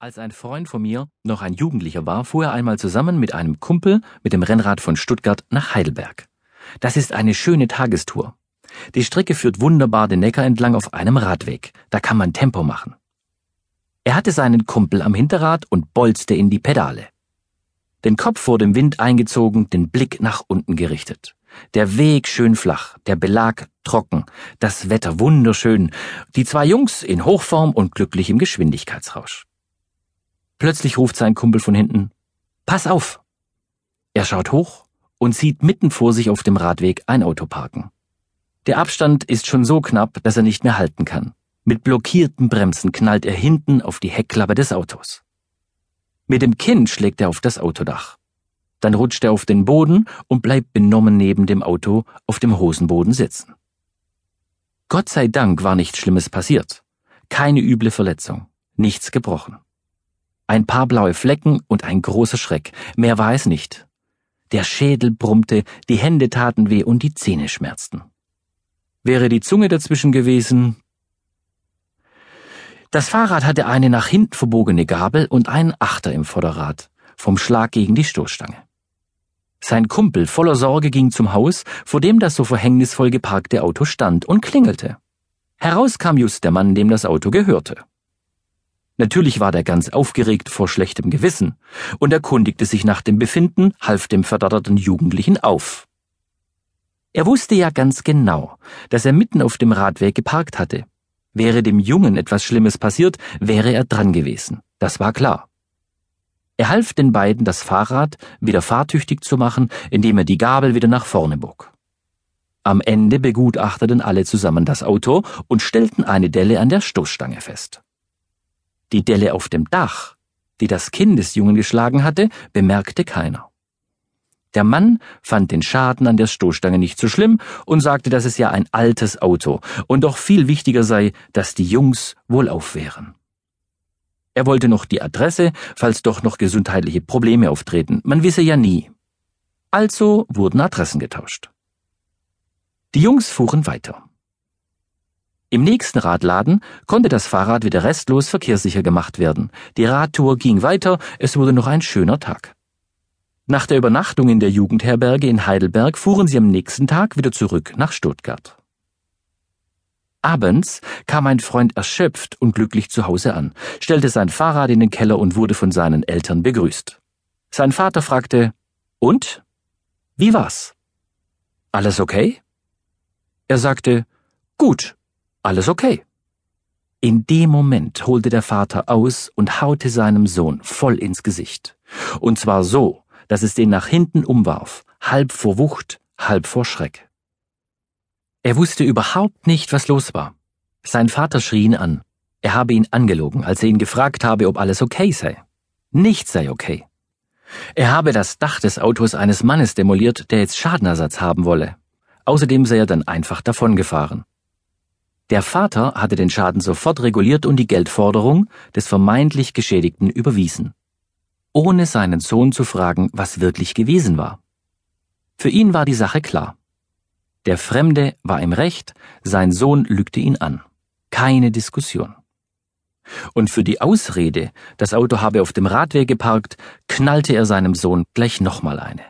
Als ein Freund von mir noch ein Jugendlicher war, fuhr er einmal zusammen mit einem Kumpel mit dem Rennrad von Stuttgart nach Heidelberg. Das ist eine schöne Tagestour. Die Strecke führt wunderbar den Neckar entlang auf einem Radweg. Da kann man Tempo machen. Er hatte seinen Kumpel am Hinterrad und bolzte in die Pedale. Den Kopf vor dem Wind eingezogen, den Blick nach unten gerichtet. Der Weg schön flach, der Belag trocken, das Wetter wunderschön, die zwei Jungs in Hochform und glücklich im Geschwindigkeitsrausch. Plötzlich ruft sein Kumpel von hinten Pass auf. Er schaut hoch und sieht mitten vor sich auf dem Radweg ein Auto parken. Der Abstand ist schon so knapp, dass er nicht mehr halten kann. Mit blockierten Bremsen knallt er hinten auf die Heckklappe des Autos. Mit dem Kinn schlägt er auf das Autodach. Dann rutscht er auf den Boden und bleibt benommen neben dem Auto auf dem Hosenboden sitzen. Gott sei Dank war nichts Schlimmes passiert. Keine üble Verletzung. Nichts gebrochen. Ein paar blaue Flecken und ein großer Schreck. Mehr war es nicht. Der Schädel brummte, die Hände taten weh und die Zähne schmerzten. Wäre die Zunge dazwischen gewesen. Das Fahrrad hatte eine nach hinten verbogene Gabel und einen Achter im Vorderrad, vom Schlag gegen die Stoßstange. Sein Kumpel voller Sorge ging zum Haus, vor dem das so verhängnisvoll geparkte Auto stand, und klingelte. Heraus kam just der Mann, dem das Auto gehörte. Natürlich war der ganz aufgeregt vor schlechtem Gewissen und erkundigte sich nach dem Befinden, half dem verdatterten Jugendlichen auf. Er wusste ja ganz genau, dass er mitten auf dem Radweg geparkt hatte. Wäre dem Jungen etwas Schlimmes passiert, wäre er dran gewesen. Das war klar. Er half den beiden, das Fahrrad wieder fahrtüchtig zu machen, indem er die Gabel wieder nach vorne bog. Am Ende begutachteten alle zusammen das Auto und stellten eine Delle an der Stoßstange fest. Die Delle auf dem Dach, die das Kinn des Jungen geschlagen hatte, bemerkte keiner. Der Mann fand den Schaden an der Stoßstange nicht so schlimm und sagte, dass es ja ein altes Auto und doch viel wichtiger sei, dass die Jungs wohlauf wären. Er wollte noch die Adresse, falls doch noch gesundheitliche Probleme auftreten. Man wisse ja nie. Also wurden Adressen getauscht. Die Jungs fuhren weiter. Im nächsten Radladen konnte das Fahrrad wieder restlos verkehrssicher gemacht werden. Die Radtour ging weiter, es wurde noch ein schöner Tag. Nach der Übernachtung in der Jugendherberge in Heidelberg fuhren sie am nächsten Tag wieder zurück nach Stuttgart. Abends kam ein Freund erschöpft und glücklich zu Hause an, stellte sein Fahrrad in den Keller und wurde von seinen Eltern begrüßt. Sein Vater fragte, und? Wie war's? Alles okay? Er sagte, gut, alles okay. In dem Moment holte der Vater aus und haute seinem Sohn voll ins Gesicht. Und zwar so, dass es den nach hinten umwarf, halb vor Wucht, halb vor Schreck. Er wusste überhaupt nicht, was los war. Sein Vater schrie ihn an. Er habe ihn angelogen, als er ihn gefragt habe, ob alles okay sei. Nichts sei okay. Er habe das Dach des Autos eines Mannes demoliert, der jetzt Schadenersatz haben wolle. Außerdem sei er dann einfach davongefahren. Der Vater hatte den Schaden sofort reguliert und die Geldforderung des vermeintlich Geschädigten überwiesen, ohne seinen Sohn zu fragen, was wirklich gewesen war. Für ihn war die Sache klar. Der Fremde war im Recht, sein Sohn lügte ihn an. Keine Diskussion. Und für die Ausrede, das Auto habe auf dem Radweg geparkt, knallte er seinem Sohn gleich nochmal eine.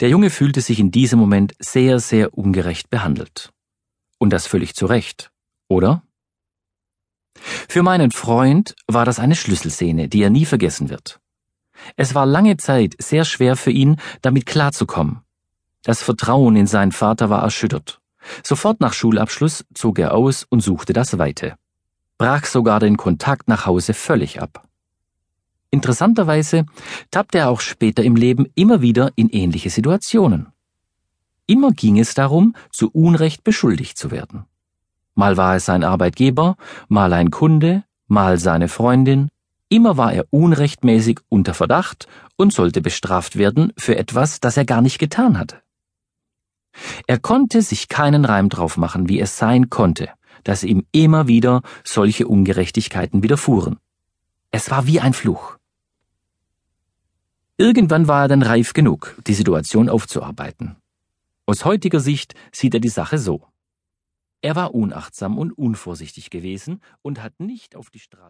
Der Junge fühlte sich in diesem Moment sehr, sehr ungerecht behandelt. Und das völlig zu Recht, oder? Für meinen Freund war das eine Schlüsselszene, die er nie vergessen wird. Es war lange Zeit sehr schwer für ihn, damit klarzukommen. Das Vertrauen in seinen Vater war erschüttert. Sofort nach Schulabschluss zog er aus und suchte das Weite. Brach sogar den Kontakt nach Hause völlig ab. Interessanterweise tappte er auch später im Leben immer wieder in ähnliche Situationen. Immer ging es darum, zu Unrecht beschuldigt zu werden. Mal war es sein Arbeitgeber, mal ein Kunde, mal seine Freundin, immer war er unrechtmäßig unter Verdacht und sollte bestraft werden für etwas, das er gar nicht getan hatte. Er konnte sich keinen Reim drauf machen, wie es sein konnte, dass ihm immer wieder solche Ungerechtigkeiten widerfuhren. Es war wie ein Fluch. Irgendwann war er dann reif genug, die Situation aufzuarbeiten. Aus heutiger Sicht sieht er die Sache so. Er war unachtsam und unvorsichtig gewesen und hat nicht auf die Straße